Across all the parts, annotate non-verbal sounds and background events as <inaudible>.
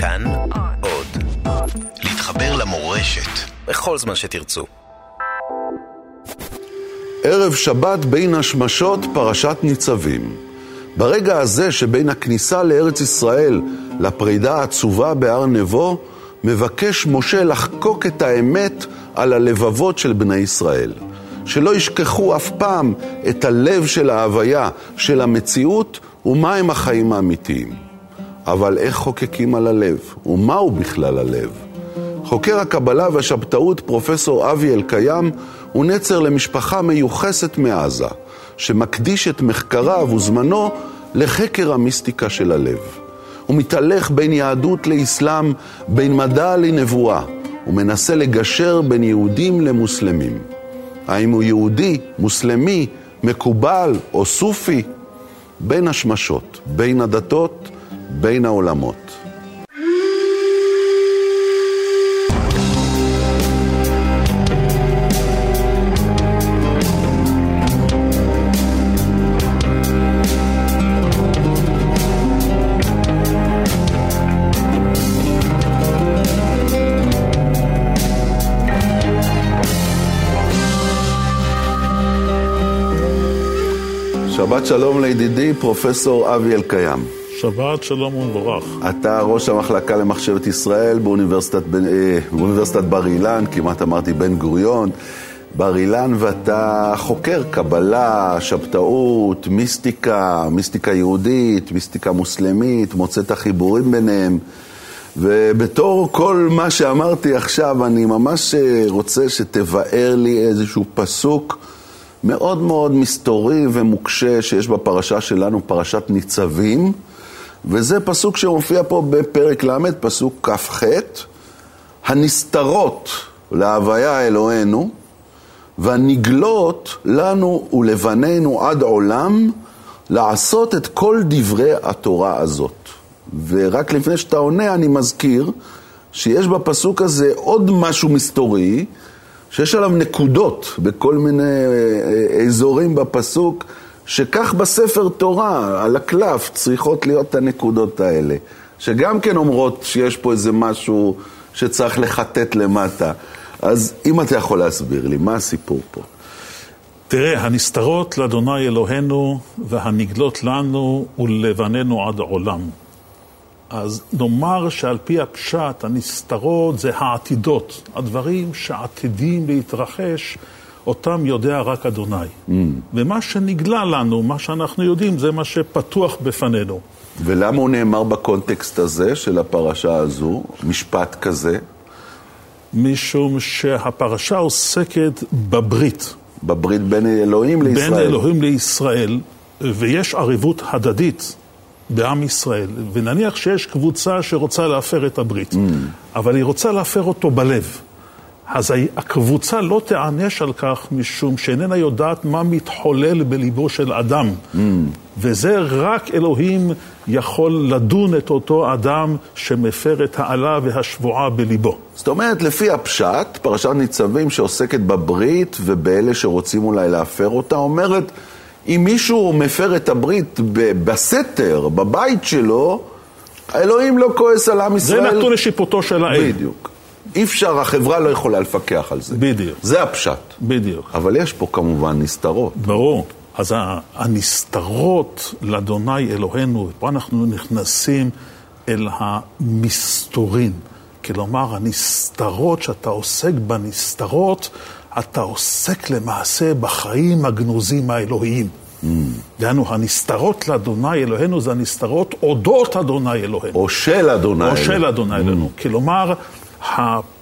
כאן עוד. להתחבר למורשת בכל זמן שתרצו. ערב שבת בין השמשות פרשת ניצבים. ברגע הזה שבין הכניסה לארץ ישראל לפרידה העצובה בהר נבו, מבקש משה לחקוק את האמת על הלבבות של בני ישראל. שלא ישכחו אף פעם את הלב של ההוויה, של המציאות, ומהם החיים האמיתיים. אבל איך חוקקים על הלב? ומהו בכלל הלב? חוקר הקבלה והשבתאות פרופסור אבי אלקיים הוא נצר למשפחה מיוחסת מעזה, שמקדיש את מחקריו וזמנו לחקר המיסטיקה של הלב. הוא מתהלך בין יהדות לאסלאם, בין מדע לנבואה, ומנסה לגשר בין יהודים למוסלמים. האם הוא יהודי, מוסלמי, מקובל או סופי? בין השמשות, בין הדתות, בין העולמות. שבת שלום לידידי פרופסור אבי אלקיים. שבת שלום ומבורך. אתה ראש המחלקה למחשבת ישראל באוניברסיטת, אה, באוניברסיטת בר אילן, כמעט אמרתי בן גוריון, בר אילן, ואתה חוקר קבלה, שבתאות, מיסטיקה, מיסטיקה יהודית, מיסטיקה מוסלמית, מוצא את החיבורים ביניהם. ובתור כל מה שאמרתי עכשיו, אני ממש אה, רוצה שתבאר לי איזשהו פסוק. מאוד מאוד מסתורי ומוקשה שיש בפרשה שלנו, פרשת ניצבים, וזה פסוק שמופיע פה בפרק ל', פסוק כ"ח, הנסתרות להוויה אלוהינו, והנגלות לנו ולבנינו עד עולם, לעשות את כל דברי התורה הזאת. ורק לפני שאתה עונה, אני מזכיר שיש בפסוק הזה עוד משהו מסתורי, שיש עליו נקודות בכל מיני אה, אזורים בפסוק, שכך בספר תורה, על הקלף, צריכות להיות הנקודות האלה. שגם כן אומרות שיש פה איזה משהו שצריך לחטט למטה. אז אם אתה יכול להסביר לי, מה הסיפור פה? תראה, הנסתרות לאדוני אלוהינו והנגלות לנו ולבננו עד העולם. אז נאמר שעל פי הפשט, הנסתרות זה העתידות, הדברים שעתידים להתרחש, אותם יודע רק אדוני. Mm. ומה שנגלה לנו, מה שאנחנו יודעים, זה מה שפתוח בפנינו. ולמה הוא נאמר בקונטקסט הזה של הפרשה הזו, משפט כזה? משום שהפרשה עוסקת בברית. בברית בין אלוהים לישראל. בין אלוהים לישראל, ויש ערבות הדדית. בעם ישראל, ונניח שיש קבוצה שרוצה להפר את הברית, mm. אבל היא רוצה להפר אותו בלב. אז הקבוצה לא תיענש על כך משום שאיננה יודעת מה מתחולל בליבו של אדם. Mm. וזה רק אלוהים יכול לדון את אותו אדם שמפר את העלה והשבועה בליבו. זאת אומרת, לפי הפשט, פרשת ניצבים שעוסקת בברית ובאלה שרוצים אולי להפר אותה, אומרת... אם מישהו מפר את הברית בסתר, בבית שלו, האלוהים לא כועס על עם ישראל. זה נתון לשיפוטו של האל. בדיוק. אי אפשר, החברה לא יכולה לפקח על זה. בדיוק. זה הפשט. בדיוק. אבל יש פה כמובן נסתרות. ברור. אז הנסתרות לאדוני אלוהינו, פה אנחנו נכנסים אל המסתורין. כלומר, הנסתרות, שאתה עוסק בנסתרות, אתה עוסק למעשה בחיים הגנוזים האלוהיים. דהיינו, mm. הנסתרות לאדוני אלוהינו זה הנסתרות אודות אדוני אלוהינו. או של אדוני אלוהינו. או של אדוני אלוהינו. Mm. כלומר,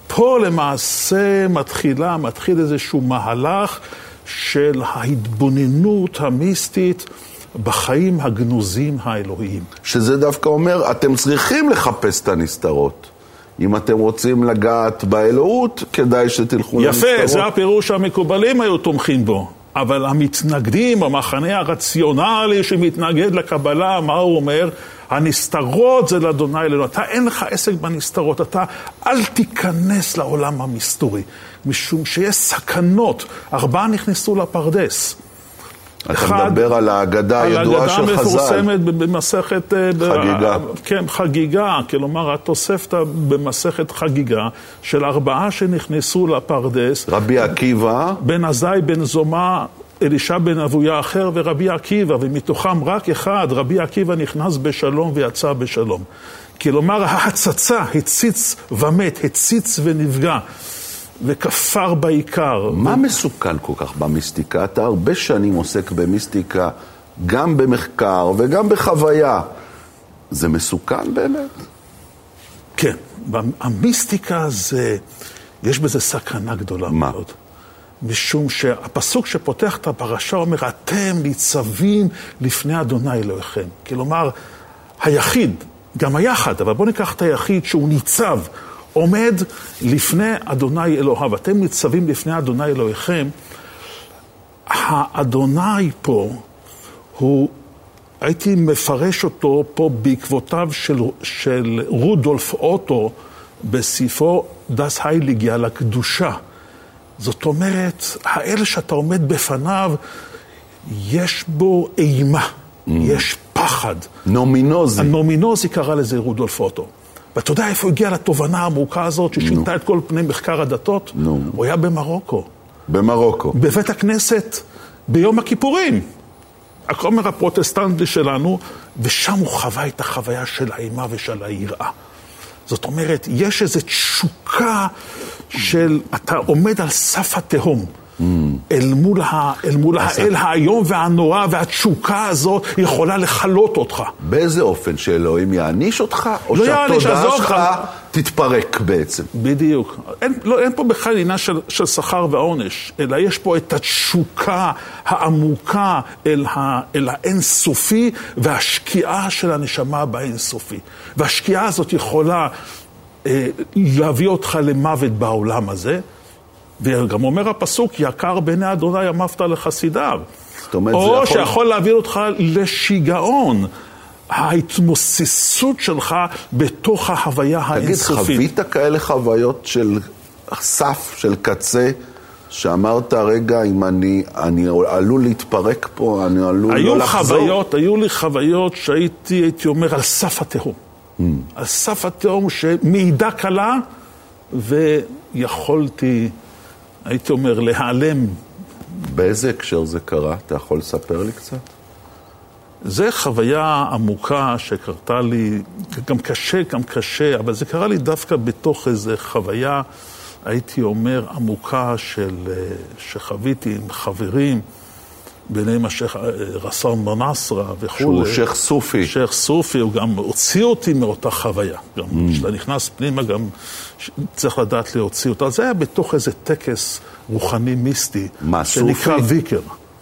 פה למעשה מתחילה, מתחיל איזשהו מהלך של ההתבוננות המיסטית בחיים הגנוזים האלוהיים. שזה דווקא אומר, אתם צריכים לחפש את הנסתרות. אם אתם רוצים לגעת באלוהות, כדאי שתלכו יפה, לנסתרות. יפה, זה הפירוש שהמקובלים היו תומכים בו. אבל המתנגדים, המחנה הרציונלי שמתנגד לקבלה, מה הוא אומר? הנסתרות זה לאדוני אלוהינו. אתה אין לך עסק בנסתרות, אתה אל תיכנס לעולם המסתורי, משום שיש סכנות. ארבעה נכנסו לפרדס. אתה חג, מדבר על האגדה הידועה של חז"ל. על האגדה המפורסמת במסכת... אה, חגיגה. כן, חגיגה. כלומר, התוספתא במסכת חגיגה של ארבעה שנכנסו לפרדס. רבי עקיבא. בן עזאי, בן זומא, אלישע בן אבויה אחר ורבי עקיבא, ומתוכם רק אחד, רבי עקיבא נכנס בשלום ויצא בשלום. כלומר, ההצצה הציץ ומת, הציץ ונפגע. וכפר בעיקר. מה ו... מסוכן כל כך במיסטיקה? אתה הרבה שנים עוסק במיסטיקה, גם במחקר וגם בחוויה. זה מסוכן באמת? כן. המיסטיקה זה, יש בזה סכנה גדולה מה? מאוד. משום שהפסוק שפותח את הפרשה אומר, אתם ניצבים לפני אדוני אלוהיכם. כלומר, היחיד, גם היחד, אבל בואו ניקח את היחיד שהוא ניצב, עומד לפני אדוני אלוהיו. אתם ניצבים לפני אדוני אלוהיכם. האדוני פה הוא, הייתי מפרש אותו פה בעקבותיו של, של רודולף אוטו בספרו דס הייליגי על הקדושה. זאת אומרת, האל שאתה עומד בפניו, יש בו אימה, mm. יש פחד. נומינוזי. הנומינוזי קרא לזה רודולף אוטו. ואתה יודע איפה הגיע לתובנה העמוקה הזאת ששינתה את כל פני מחקר הדתות? נו. הוא היה במרוקו. במרוקו. בבית הכנסת ביום הכיפורים. הכומר הפרוטסטנטי שלנו, ושם הוא חווה את החוויה של האימה ושל היראה. זאת אומרת, יש איזו תשוקה של, אתה עומד על סף התהום. אל מול, ה, אל מול האל האיום והנורא, והתשוקה הזאת יכולה לכלות אותך. באיזה אופן? שאלוהים יעניש אותך? או לא שהתודעה שלך תתפרק בעצם? בדיוק. אין, לא, אין פה בכלל עניין של, של שכר ועונש, אלא יש פה את התשוקה העמוקה אל, ה, אל האינסופי והשקיעה של הנשמה באינסופי. והשקיעה הזאת יכולה אה, להביא אותך למוות בעולם הזה. וגם אומר הפסוק, יקר בעיני אדוני אמרת לחסידיו. זאת אומרת, או יכול... שיכול להביא אותך לשיגעון. ההתמוססות שלך בתוך ההוויה האינסופית. תגיד, חווית כאלה חוויות של סף, של קצה, שאמרת, רגע, אם אני, אני עלול להתפרק פה, אני עלול לא לחזור? חוויות, היו לי חוויות שהייתי, הייתי אומר, על סף התהום. Mm. על סף התהום שמעידה קלה, ויכולתי... הייתי אומר, להיעלם. באיזה הקשר זה קרה? אתה יכול לספר לי קצת? זה חוויה עמוקה שקרתה לי, גם קשה, גם קשה, אבל זה קרה לי דווקא בתוך איזו חוויה, הייתי אומר, עמוקה של, אה, שחוויתי עם חברים. ביניהם השייח אה, רסאם בנסרה וכולי. שהוא שייח סופי. שייח סופי, הוא גם הוציא אותי מאותה חוויה. גם mm. כשאתה נכנס פנימה, גם צריך לדעת להוציא אותה. זה היה בתוך איזה טקס רוחני מיסטי. מה, סופי? שנקרא ויקר.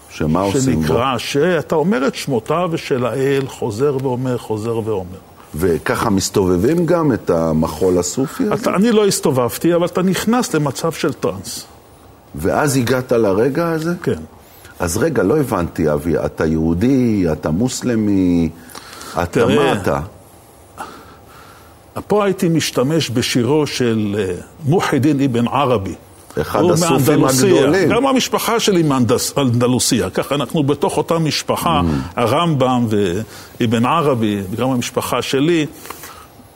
שמה עושים בו? שנקרא, שאתה אומר את שמותיו של האל, חוזר ואומר, חוזר ואומר. וככה מסתובבים גם את המחול הסופי הזה? אתה, אני לא הסתובבתי, אבל אתה נכנס למצב של טראנס. ואז הגעת לרגע הזה? כן. אז רגע, לא הבנתי, אבי, אתה יהודי, אתה מוסלמי, אתה תראה, מה אתה? פה הייתי משתמש בשירו של אה, מוחידין אבן ערבי. אחד הסופים הגדולים. גם המשפחה שלי מאנדלוסיה, ככה אנחנו בתוך אותה משפחה, mm. הרמב"ם ואבן ערבי, וגם המשפחה שלי.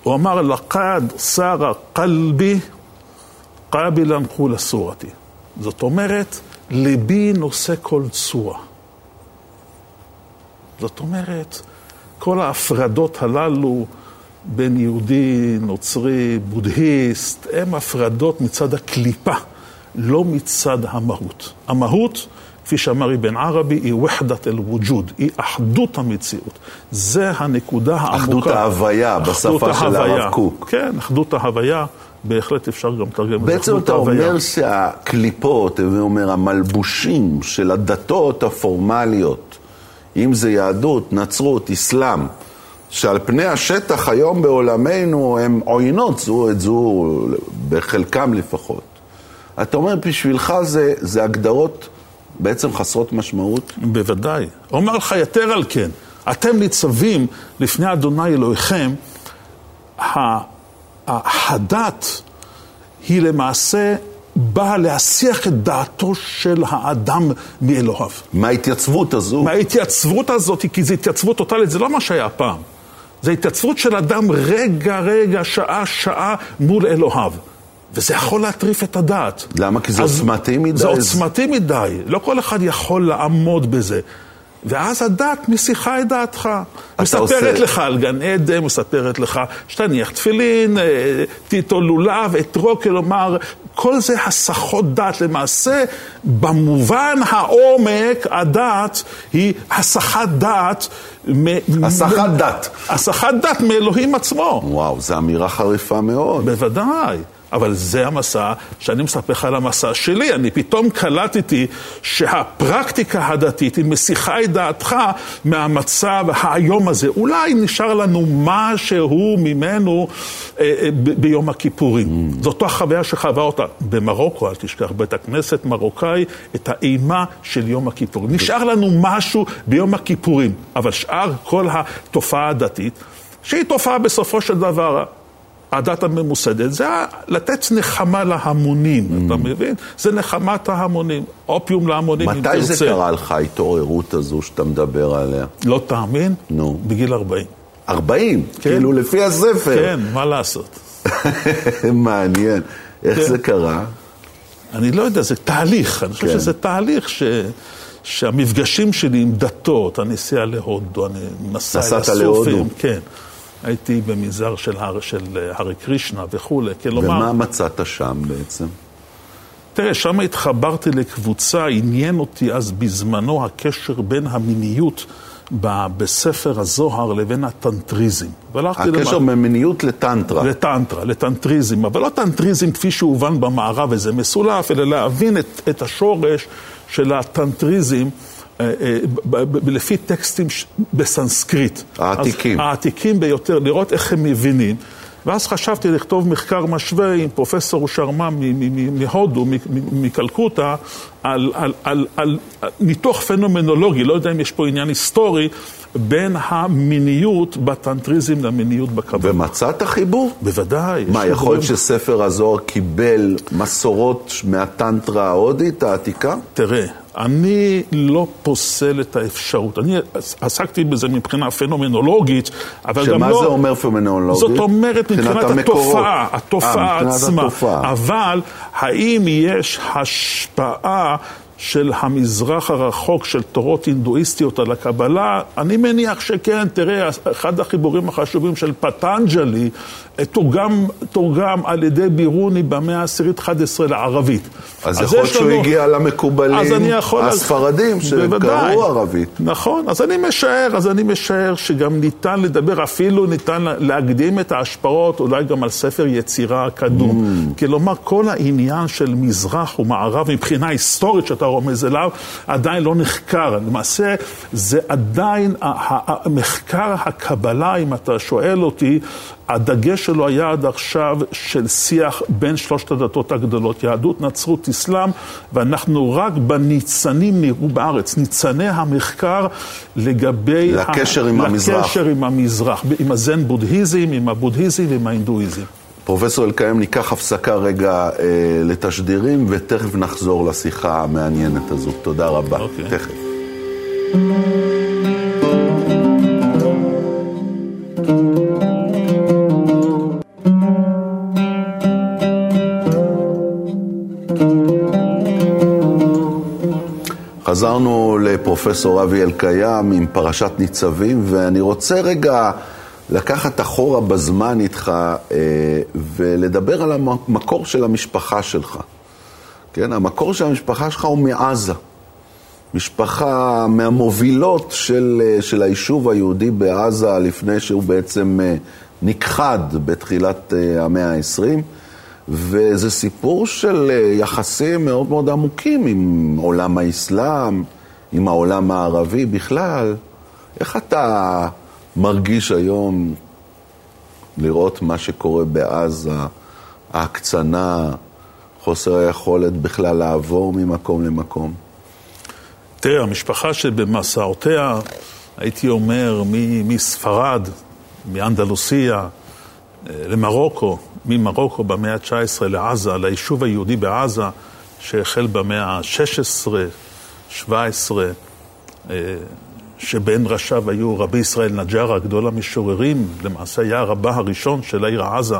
הוא אמר, לקד שרה קלבי קבילן כולה סורתי. זאת אומרת, ליבי נושא כל צורה. זאת אומרת, כל ההפרדות הללו בין יהודי, נוצרי, בודהיסט, הן הפרדות מצד הקליפה, לא מצד המהות. המהות, כפי שאמר אבן ערבי, היא וחדת אל-ווג'וד, היא אחדות המציאות. זה הנקודה העמוקה. אחדות ההוויה, בשפה של הרב קוק. כן, אחדות ההוויה. בהחלט אפשר גם לתרגם את זה. בעצם אתה אומר שהקליפות, אני אומר, המלבושים של הדתות הפורמליות, אם זה יהדות, נצרות, אסלאם, שעל פני השטח היום בעולמנו הם עוינות זו את זו, בחלקם לפחות. אתה אומר, בשבילך זה, זה הגדרות בעצם חסרות משמעות? בוודאי. אומר לך יותר על כן, אתם ניצבים לפני אדוני אלוהיכם, הדת היא למעשה באה להסיח את דעתו של האדם מאלוהיו. מההתייצבות הזו. מההתייצבות הזאת, כי זו התייצבות טוטאלית, זה לא מה שהיה פעם. זו התייצבות של אדם רגע, רגע, שעה, שעה מול אלוהיו. וזה יכול להטריף את הדעת. למה? כי זה עוצמתי מדי. זה עוצמתי מדי. לא כל אחד יכול לעמוד בזה. ואז הדת מסיחה את דעתך. מספרת עושה... לך על גן עדן, מספרת לך שתניח תפילין, אה, תיטול לולב, אתרוג, כלומר, כל זה הסחות דת. למעשה, במובן העומק, הדת היא הסחת דת. הסחת דת. הסחת דת מאלוהים עצמו. וואו, זו אמירה חריפה מאוד. בוודאי. אבל זה המסע שאני מספר לך על המסע שלי. אני פתאום קלטתי שהפרקטיקה הדתית היא מסיחה את דעתך מהמצב האיום הזה. אולי נשאר לנו משהו ממנו אה, אה, ב- ביום הכיפורים. Mm. זו אותה חוויה שחווה אותה במרוקו, אל תשכח, בית הכנסת מרוקאי, את האימה של יום הכיפורים. נשאר לנו משהו ביום הכיפורים, אבל שאר כל התופעה הדתית, שהיא תופעה בסופו של דבר הדת הממוסדת, זה לתת נחמה להמונים, mm. אתה מבין? זה נחמת ההמונים, אופיום להמונים, אם תרצה. מתי זה קרה לך, ההתעוררות הזו שאתה מדבר עליה? לא תאמין? נו. בגיל 40. 40? כן. כאילו לפי הספר. כן, מה לעשות? <laughs> מעניין. איך כן. זה קרה? אני לא יודע, זה תהליך. אני חושב כן. שזה תהליך ש... שהמפגשים שלי עם דתות, הנסיעה להודו, אני נסע אל הסופים. נסעת להודו? כן. הייתי במנזר של, הר, של הרי קרישנה וכולי, כלומר... ומה מצאת שם בעצם? תראה, שם התחברתי לקבוצה, עניין אותי אז בזמנו הקשר בין המיניות ב, בספר הזוהר לבין הטנטריזם. הקשר למע... ממיניות לטנטרה. לטנטרה, לטנטריזם, אבל לא טנטריזם כפי שהובן במערב איזה מסולף, אלא להבין את, את השורש של הטנטריזם. אה, אה, לפי טקסטים בסנסקריט. העתיקים. העתיקים ביותר, לראות איך הם מבינים. ואז חשבתי לכתוב מחקר משווה עם פרופסור שרמה מהודו, מקלקוטה, על, על, על, על ניתוח פנומנולוגי, לא יודע אם יש פה עניין היסטורי, בין המיניות בטנטריזם למיניות בקבלה. ומצאת חיבור? בוודאי. מה, יכול להיות שספר הזוהר קיבל מסורות מהטנטרה ההודית העתיקה? תראה, אני לא פוסל את האפשרות. אני עסקתי בזה מבחינה פנומנולוגית, אבל גם לא... שמה זה אומר פנומנולוגית? זאת אומרת מבחינת התופעה, התופעה אה, עצמה. התופעה. אבל האם יש השפעה של המזרח הרחוק של תורות הינדואיסטיות על הקבלה, אני מניח שכן, תראה, אחד החיבורים החשובים של פטנג'לי תורגם, תורגם על ידי בירוני במאה העשירית 11 לערבית. אז, אז יכול להיות שהוא הגיע למקובלים הספרדים שקראו ערבית. נכון, אז אני משער, אז אני משער שגם ניתן לדבר, אפילו ניתן להקדים את ההשפעות, אולי גם על ספר יצירה קדום. Mm. כלומר, כל העניין של מזרח ומערב מבחינה היסטורית שאתה רומז אליו, עדיין לא נחקר. למעשה, זה עדיין, המחקר הקבלה, אם אתה שואל אותי, הדגש שלו היה עד עכשיו של שיח בין שלושת הדתות הגדולות, יהדות, נצרות, אסלאם, ואנחנו רק בניצנים נראו בארץ, ניצני המחקר לגבי... לקשר ה... עם המזרח. לקשר עם המזרח, עם הזן בודהיזם, עם הבודהיזם ועם ההינדואיזם. פרופסור אלקיים, ניקח הפסקה רגע אה, לתשדירים, ותכף נחזור לשיחה המעניינת הזו. תודה רבה. אוקיי. תכף. חזרנו לפרופסור אבי אלקיים עם פרשת ניצבים, ואני רוצה רגע לקחת אחורה בזמן איתך אה, ולדבר על המקור של המשפחה שלך. כן, המקור של המשפחה שלך הוא מעזה. משפחה מהמובילות של, אה, של היישוב היהודי בעזה לפני שהוא בעצם אה, נכחד בתחילת המאה ה-20. וזה סיפור של יחסים מאוד מאוד עמוקים עם עולם האסלאם, עם העולם הערבי בכלל. איך אתה מרגיש היום לראות מה שקורה בעזה, ההקצנה, חוסר היכולת בכלל לעבור ממקום למקום? תראה, המשפחה שבמסעותיה, הייתי אומר, מספרד, מאנדלוסיה, למרוקו, ממרוקו במאה ה-19 לעזה, ליישוב היהודי בעזה, שהחל במאה ה-16, 17, שבין ראשיו היו רבי ישראל נג'ארה, גדול המשוררים, למעשה היה הרבה הראשון של העיר עזה,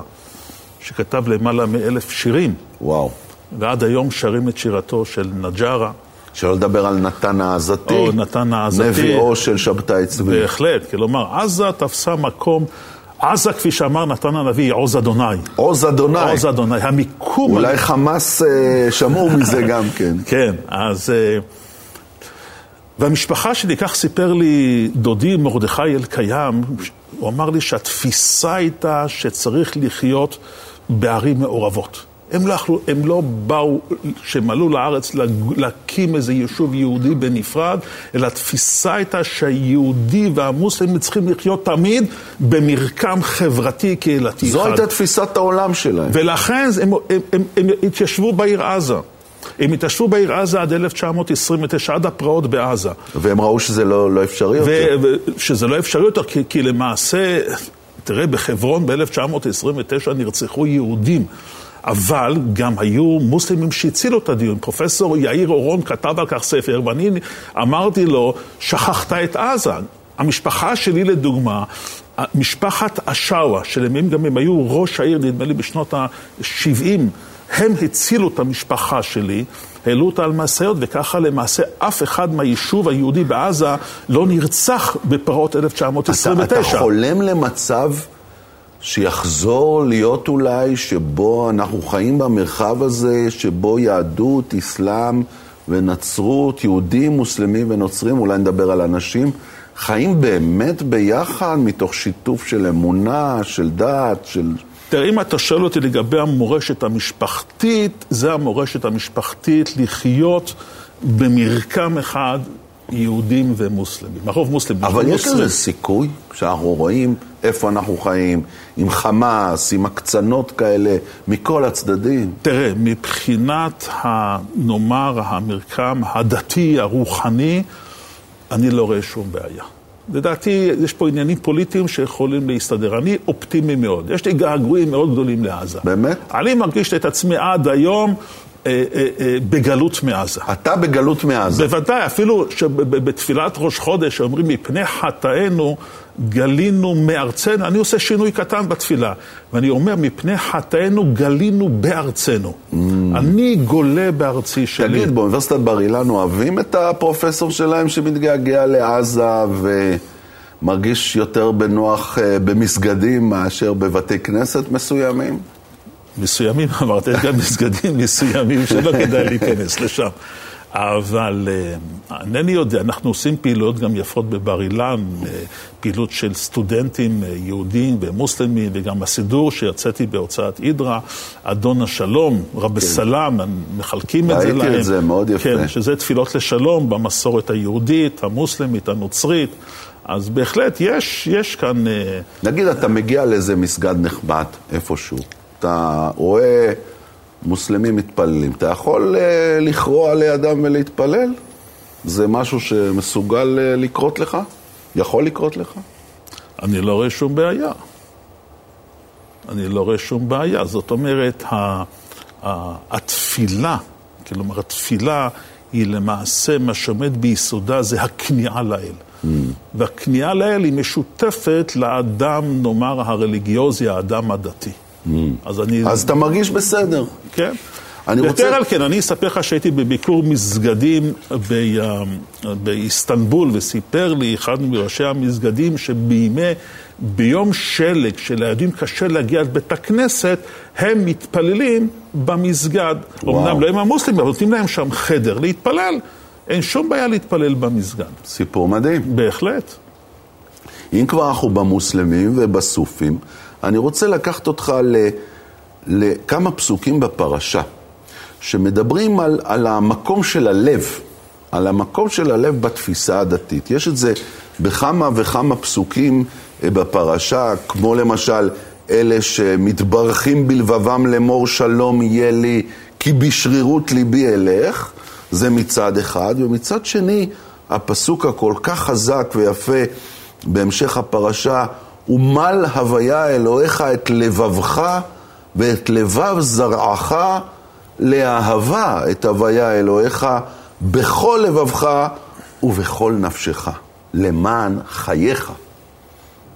שכתב למעלה מאלף שירים. וואו. ועד היום שרים את שירתו של נג'ארה. שלא לדבר על נתן העזתי. או נתן העזתי. נביאו של שבתאי צבי. בהחלט, כלומר, עזה תפסה מקום... עזה, כפי שאמר נתן הנביא, היא עוז אדוני. עוז אדוני. עוז אדוני. המיקום... אולי חמאס אה, שמעו מזה <laughs> גם כן. כן, אז... אה, והמשפחה שלי, כך סיפר לי דודי מרדכי אלקיים, הוא אמר לי שהתפיסה הייתה שצריך לחיות בערים מעורבות. הם לא, יכלו, הם לא באו, כשהם עלו לארץ, להקים איזה יישוב יהודי בנפרד, אלא התפיסה הייתה שהיהודי והמוסלמים צריכים לחיות תמיד במרקם חברתי קהילתי זו אחד. הייתה תפיסת העולם שלהם. ולכן הם, הם, הם, הם התיישבו בעיר עזה. הם התיישבו בעיר עזה עד 1929, עד הפרעות בעזה. והם ראו שזה לא, לא אפשרי יותר. שזה לא אפשרי יותר, כי, כי למעשה, תראה, בחברון ב-1929 נרצחו יהודים. אבל גם היו מוסלמים שהצילו את הדיון. פרופסור יאיר אורון כתב על כך ספר, ואני אמרתי לו, שכחת את עזה. המשפחה שלי, לדוגמה, משפחת אשאווה, שלימים גם הם היו ראש העיר, נדמה לי, בשנות ה-70, הם הצילו את המשפחה שלי, העלו אותה על משאיות, וככה למעשה אף אחד מהיישוב היהודי בעזה לא נרצח בפרעות 1929. אתה, אתה חולם למצב שיחזור להיות אולי שבו אנחנו חיים במרחב הזה, שבו יהדות, אסלאם ונצרות, יהודים, מוסלמים ונוצרים, אולי נדבר על אנשים, חיים באמת ביחד מתוך שיתוף של אמונה, של דת, של... תראה, אם אתה שואל אותי לגבי המורשת המשפחתית, זה המורשת המשפחתית לחיות במרקם אחד יהודים ומוסלמים. הרוב מוסלמים. אבל יש לזה סיכוי שאנחנו רואים איפה אנחנו חיים, עם חמאס, עם הקצנות כאלה, מכל הצדדים. תראה, מבחינת, נאמר, המרקם הדתי, הרוחני, אני לא רואה שום בעיה. לדעתי, יש פה עניינים פוליטיים שיכולים להסתדר. אני אופטימי מאוד. יש לי געגועים מאוד גדולים לעזה. באמת? אני מרגיש את עצמי עד היום בגלות מעזה. אתה בגלות מעזה. בוודאי, אפילו שבתפילת ראש חודש אומרים מפני חטאינו גלינו מארצנו, אני עושה שינוי קטן בתפילה, ואני אומר מפני חטאינו גלינו בארצנו. Mm. אני גולה בארצי שלי. תגיד, באוניברסיטת בר אילן אוהבים את הפרופסור שלהם שמתגעגע לעזה ומרגיש יותר בנוח במסגדים מאשר בבתי כנסת מסוימים? מסוימים, <laughs> אמרת, יש גם מסגדים מסוימים שלא כדאי להיכנס לשם. אבל uh, אינני יודע, אנחנו עושים פעילויות גם יפות בבר אילן, uh, פעילות של סטודנטים uh, יהודים ומוסלמים, וגם הסידור שיצאתי בהוצאת אידרה, אדון השלום, רבי כן. סלאם, מחלקים את זה להם. ראיתי את זה, מאוד יפה. כן, שזה תפילות לשלום במסורת היהודית, המוסלמית, הנוצרית. אז בהחלט יש, יש כאן... נגיד, אתה מגיע לאיזה מסגד נחבט איפשהו. אתה רואה מוסלמים מתפללים, אתה יכול uh, לכרוע לידם ולהתפלל? זה משהו שמסוגל uh, לקרות לך? יכול לקרות לך? אני לא רואה שום בעיה. אני לא רואה שום בעיה. זאת אומרת, התפילה, כלומר, התפילה היא למעשה, מה שעומד ביסודה זה הכניעה לאל. Mm. והכניעה לאל היא משותפת לאדם, נאמר, הרליגיוזי, האדם הדתי. אז אני... אז אתה מרגיש בסדר. כן. אני יותר רוצה... על כן, אני אספר לך שהייתי בביקור מסגדים ב... באיסטנבול, וסיפר לי אחד מראשי המסגדים שבימי, ביום שלג, שלילדים קשה להגיע לבית הכנסת, הם מתפללים במסגד. אמנם לא הם המוסלמים, אבל נותנים להם שם חדר להתפלל. אין שום בעיה להתפלל במסגד. סיפור מדהים. בהחלט. אם כבר אנחנו במוסלמים ובסופים, אני רוצה לקחת אותך לכמה פסוקים בפרשה, שמדברים על, על המקום של הלב, על המקום של הלב בתפיסה הדתית. יש את זה בכמה וכמה פסוקים אה, בפרשה, כמו למשל אלה שמתברכים בלבבם לאמור שלום יהיה לי, כי בשרירות ליבי אלך, זה מצד אחד, ומצד שני, הפסוק הכל כך חזק ויפה בהמשך הפרשה, ומל הוויה אלוהיך את לבבך ואת לבב זרעך לאהבה את הוויה אלוהיך בכל לבבך ובכל נפשך, למען חייך.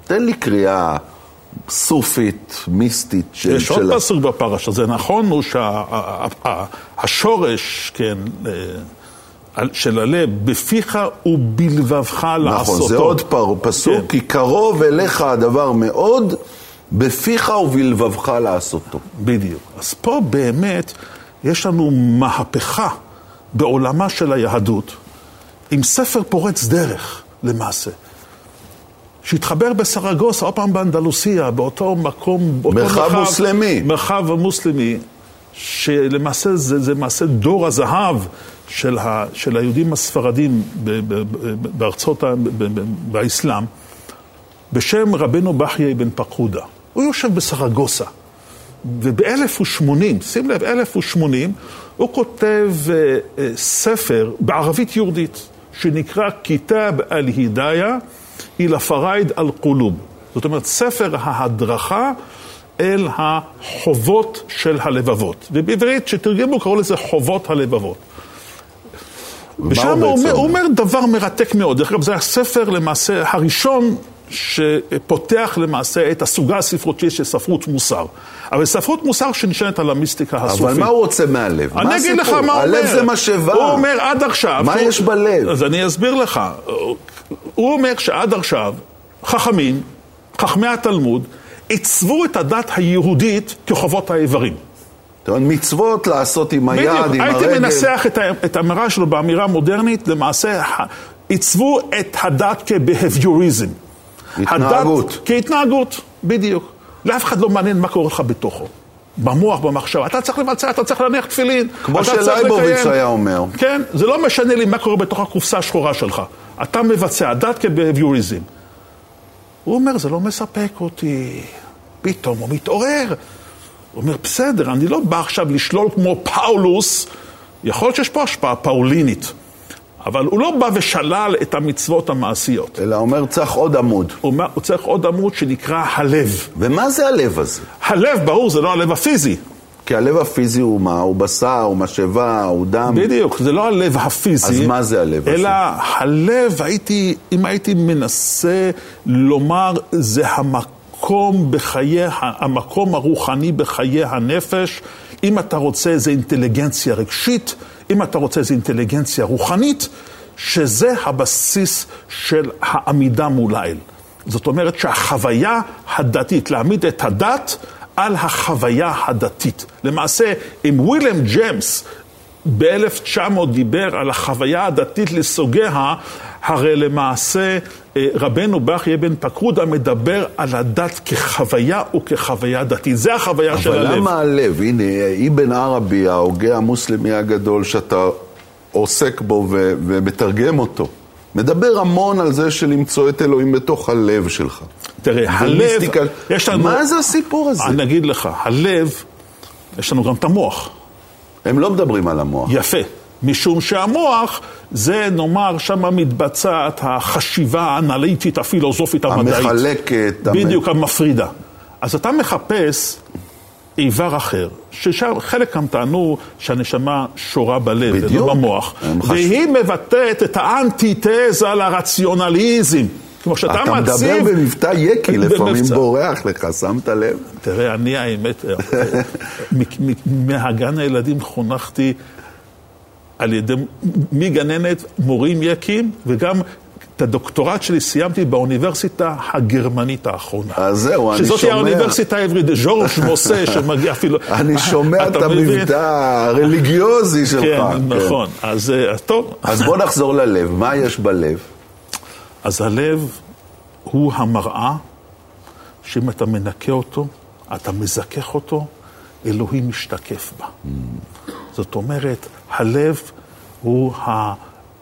תן לי קריאה סופית, מיסטית של... יש עוד פסוק בפרשה, זה נכון הוא שהשורש, כן, אה, של הלב, בפיך ובלבבך לעשותו. נכון, זה עוד פסוק, כן. כי קרוב אליך הדבר מאוד, בפיך ובלבבך לעשותו. בדיוק. אז פה באמת יש לנו מהפכה בעולמה של היהדות, עם ספר פורץ דרך, למעשה. שהתחבר בסרגוסה, עוד פעם באנדלוסיה, באותו מקום, באותו מרחב, מרחב מוסלמי. מרחב מוסלמי, שלמעשה זה, זה למעשה דור הזהב של, ה, של היהודים הספרדים בארצות, באסלאם, בשם רבנו בחייה בן פקודה. הוא יושב בסרגוסה, וב-1080, שים לב, 1080, הוא כותב אה, אה, ספר בערבית יהודית, שנקרא كتاب الهداية إلى فرائض القلوب. זאת אומרת, ספר ההדרכה אל החובות של הלבבות. ובעברית, שתרגמו, קראו לזה חובות הלבבות. ושם הוא אומר, הוא אומר דבר מרתק מאוד. דרך אגב, זה הספר למעשה הראשון שפותח למעשה את הסוגה הספרותית של ספרות מוסר. אבל ספרות מוסר שנשענת על המיסטיקה הסופית. אבל מה הוא רוצה מהלב? אני אגיד לך מה הוא אומר. הלב זה משאבה. הוא אומר עד עכשיו... מה הוא... יש בלב? אז אני אסביר לך. הוא אומר שעד עכשיו, חכמים, חכמי התלמוד, עיצבו את הדת היהודית כחובות האיברים. מצוות לעשות עם היד, עם הרגל. בדיוק, הייתי מנסח את האמירה שלו באמירה מודרנית, למעשה עיצבו את הדת כבהביוריזם. התנהגות. הדת כהתנהגות, בדיוק. לאף אחד לא מעניין מה קורה לך בתוכו. במוח, במחשבה. אתה צריך לבצע, אתה צריך להניח תפילין. כמו שלייבוביץ' היה אומר. כן, זה לא משנה לי מה קורה בתוך הקופסה השחורה שלך. אתה מבצע, דת כבהביוריזם. הוא אומר, זה לא מספק אותי. פתאום הוא מתעורר. הוא אומר, בסדר, אני לא בא עכשיו לשלול כמו פאולוס, יכול להיות שיש פה השפעה פאולינית. אבל הוא לא בא ושלל את המצוות המעשיות. אלא אומר צריך עוד עמוד. הוא, אומר, הוא צריך עוד עמוד שנקרא הלב. ומה זה הלב הזה? הלב, ברור, זה לא הלב הפיזי. כי הלב הפיזי הוא מה? הוא בשר, הוא משאבה, הוא דם. בדיוק, זה לא הלב הפיזי. אז מה זה הלב הזה? אלא הלב, הייתי, אם הייתי מנסה לומר, זה המקום בחיי, המקום הרוחני בחיי הנפש. אם אתה רוצה, זה אינטליגנציה רגשית. אם אתה רוצה איזו אינטליגנציה רוחנית, שזה הבסיס של העמידה מול האל. זאת אומרת שהחוויה הדתית, להעמיד את הדת על החוויה הדתית. למעשה, אם וויליאם ג'יימס ב-1900 דיבר על החוויה הדתית לסוגיה, הרי למעשה אה, רבנו בחייה בן פקרודה מדבר על הדת כחוויה וכחוויה דתית. זה החוויה של הלב. אבל למה הלב? הנה, אבן ערבי, ההוגה המוסלמי הגדול שאתה עוסק בו ו- ומתרגם אותו, מדבר המון על זה של למצוא את אלוהים בתוך הלב שלך. תראה, הלב, יש לנו... מה זה הסיפור הזה? אני אגיד לך, הלב, יש לנו גם את המוח. הם לא מדברים על המוח. יפה. משום שהמוח זה, נאמר, שם מתבצעת החשיבה האנליטית, הפילוסופית, המדעית. המחלקת. בדיוק, המ... המפרידה. אז אתה מחפש איבר אחר, ששם חלק גם טענו שהנשמה שורה בלב, בדיוק. ולא במוח. והיא חש... מבטאת את האנטיתזה לרציונליזם. כמו שאתה אתה מציב... אתה מדבר במבטא יקי, <laughs> לפעמים בורח לך, שמת לב? תראה, אני האמת, <laughs> מהגן הילדים חונכתי על ידי, מגננת, מורים יקים, וגם את הדוקטורט שלי סיימתי באוניברסיטה הגרמנית האחרונה. אז זהו, אני שומע... שזאת האוניברסיטה העברית, ז'ורג' <laughs> מוסה, שמגיע אפילו... אני שומע את המבטא הרליגיוזי שלך. כן, נכון. אז טוב. אז בוא נחזור ללב, מה יש בלב? אז הלב הוא המראה שאם אתה מנקה אותו, אתה מזכך אותו, אלוהים משתקף בה. Mm. זאת אומרת, הלב הוא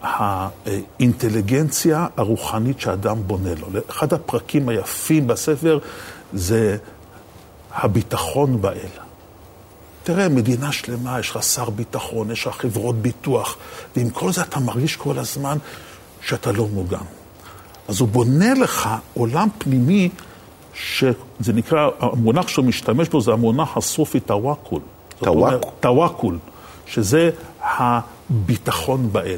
האינטליגנציה הרוחנית שאדם בונה לו. אחד הפרקים היפים בספר זה הביטחון באל. תראה, מדינה שלמה, יש לך שר ביטחון, יש לך חברות ביטוח, ועם כל זה אתה מרגיש כל הזמן שאתה לא מוגן. אז הוא בונה לך עולם פנימי שזה נקרא, המונח שהוא משתמש בו זה המונח הסופי توكل. טוואקול? שזה הביטחון באל.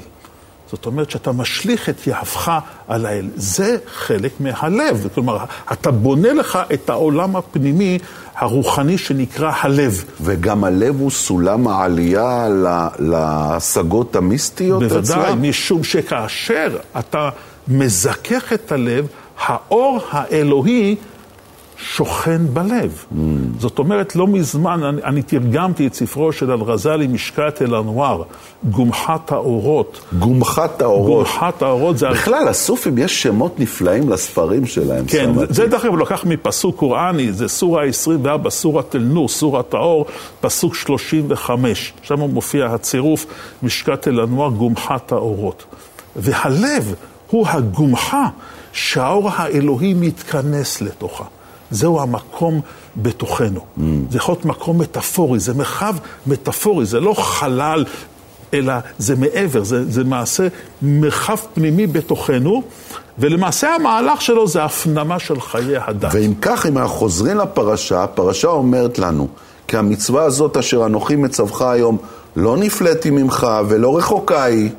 זאת אומרת שאתה משליך את יהבך על האל. זה חלק מהלב. כלומר, אתה בונה לך את העולם הפנימי הרוחני שנקרא הלב. וגם הלב הוא סולם העלייה להשגות המיסטיות אצלם? בוודאי, משום שכאשר אתה מזכך את הלב, האור האלוהי שוכן בלב. Mm. זאת אומרת, לא מזמן אני, אני תרגמתי את ספרו של אל-רזאלי, משקעת אל-אנואר, גומחת האורות. גומחת האורות. גומחת האורות זה... בכלל, הסופים יש שמות נפלאים לספרים שלהם. כן, שמתי. זה דרך אגב לקח מפסוק קוראני, זה סורה 24, סורת אל-נור, סורת האור, פסוק 35. שם מופיע הצירוף, משקעת אל-אנואר, גומחת האורות. והלב הוא הגומחה שהאור האלוהי מתכנס לתוכה. זהו המקום בתוכנו. Mm. זה יכול להיות מקום מטאפורי, זה מרחב מטאפורי, זה לא חלל, אלא זה מעבר, זה, זה מעשה, מרחב פנימי בתוכנו, ולמעשה המהלך שלו זה הפנמה של חיי הדת. ואם כך, אם אנחנו חוזרים לפרשה, הפרשה אומרת לנו, כי המצווה הזאת אשר אנוכי מצווך היום, לא נפלאתי ממך ולא רחוקה היא.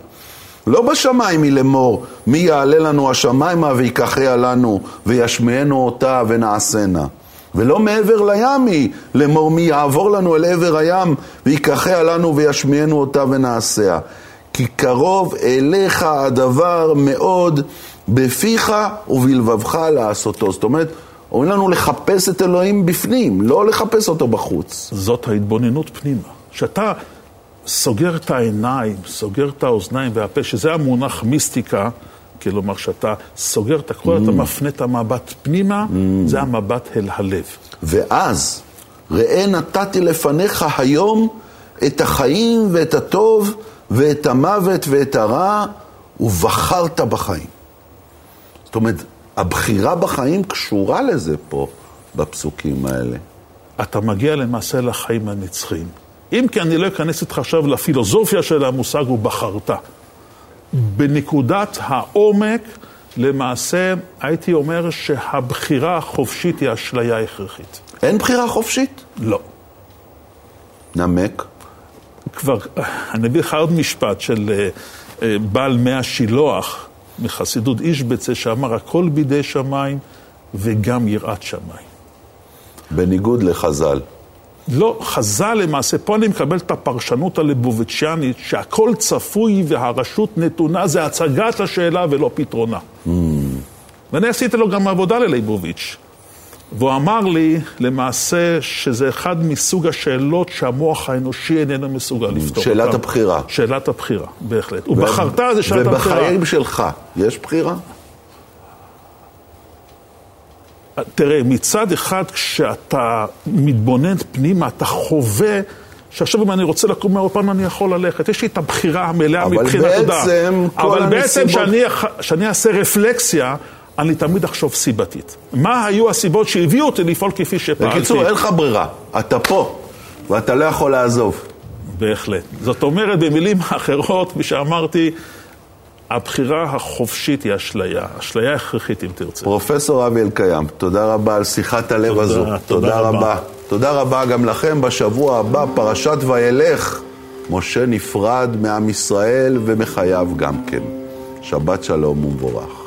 לא בשמיים היא לאמור, מי יעלה לנו השמיימה ויקחיה לנו, וישמיענו אותה ונעשנה. ולא מעבר לים היא לאמור, מי יעבור לנו אל עבר הים, ויקחיה לנו וישמיענו אותה ונעשיה. כי קרוב אליך הדבר מאוד בפיך ובלבבך לעשותו. זאת אומרת, אומרים לנו לחפש את אלוהים בפנים, לא לחפש אותו בחוץ. זאת ההתבוננות פנימה. שאתה סוגר את העיניים, סוגר את האוזניים והפה, שזה המונח מיסטיקה, כלומר שאתה סוגר את הכל, mm. אתה מפנה את המבט פנימה, mm. זה המבט אל הלב. ואז, ראה נתתי לפניך היום את החיים ואת הטוב ואת המוות ואת הרע, ובחרת בחיים. זאת אומרת, הבחירה בחיים קשורה לזה פה, בפסוקים האלה. אתה מגיע למעשה לחיים הנצחיים. אם כי אני לא אכנס איתך עכשיו לפילוסופיה של המושג הוא בחרת. בנקודת העומק, למעשה, הייתי אומר שהבחירה החופשית היא אשליה הכרחית. אין בחירה חופשית? לא. נמק. כבר, אני אביא לך עוד משפט של אה, אה, בעל מאה שילוח מחסידות איש בצה, שאמר הכל בידי שמיים וגם יראת שמיים. בניגוד לחז"ל. לא, חז"ל למעשה, פה אני מקבל את הפרשנות הלבוביצ'יאנית, שהכל צפוי והרשות נתונה, זה הצגת השאלה ולא פתרונה. Mm. ואני עשיתי לו גם עבודה לליבוביץ'. והוא אמר לי, למעשה, שזה אחד מסוג השאלות שהמוח האנושי איננו מסוגל לפתור. שאלת אותם. הבחירה. שאלת הבחירה, בהחלט. ובחרת זה שאלת הבחירה. ובחיים שלך, יש בחירה? תראה, מצד אחד כשאתה מתבונן פנימה, אתה חווה שעכשיו אם אני רוצה לקום מהאופן אני יכול ללכת. יש לי את הבחירה המלאה מבחינת תודה. אבל בעצם כל אבל בעצם כשאני אעשה רפלקסיה, אני תמיד אחשוב סיבתית. מה היו הסיבות שהביאו אותי לפעול כפי שפעלתי? בקיצור, אין לך ברירה. אתה פה, ואתה לא יכול לעזוב. בהחלט. זאת אומרת, במילים <laughs> אחרות, כפי שאמרתי, הבחירה החופשית היא אשליה, אשליה הכרחית אם תרצה. פרופסור אבי אלקיים, תודה רבה על שיחת הלב תודה, הזו. תודה, תודה רבה. רבה. תודה רבה גם לכם. בשבוע הבא, פרשת וילך, משה נפרד מעם ישראל ומחייו גם כן. שבת שלום ומבורך.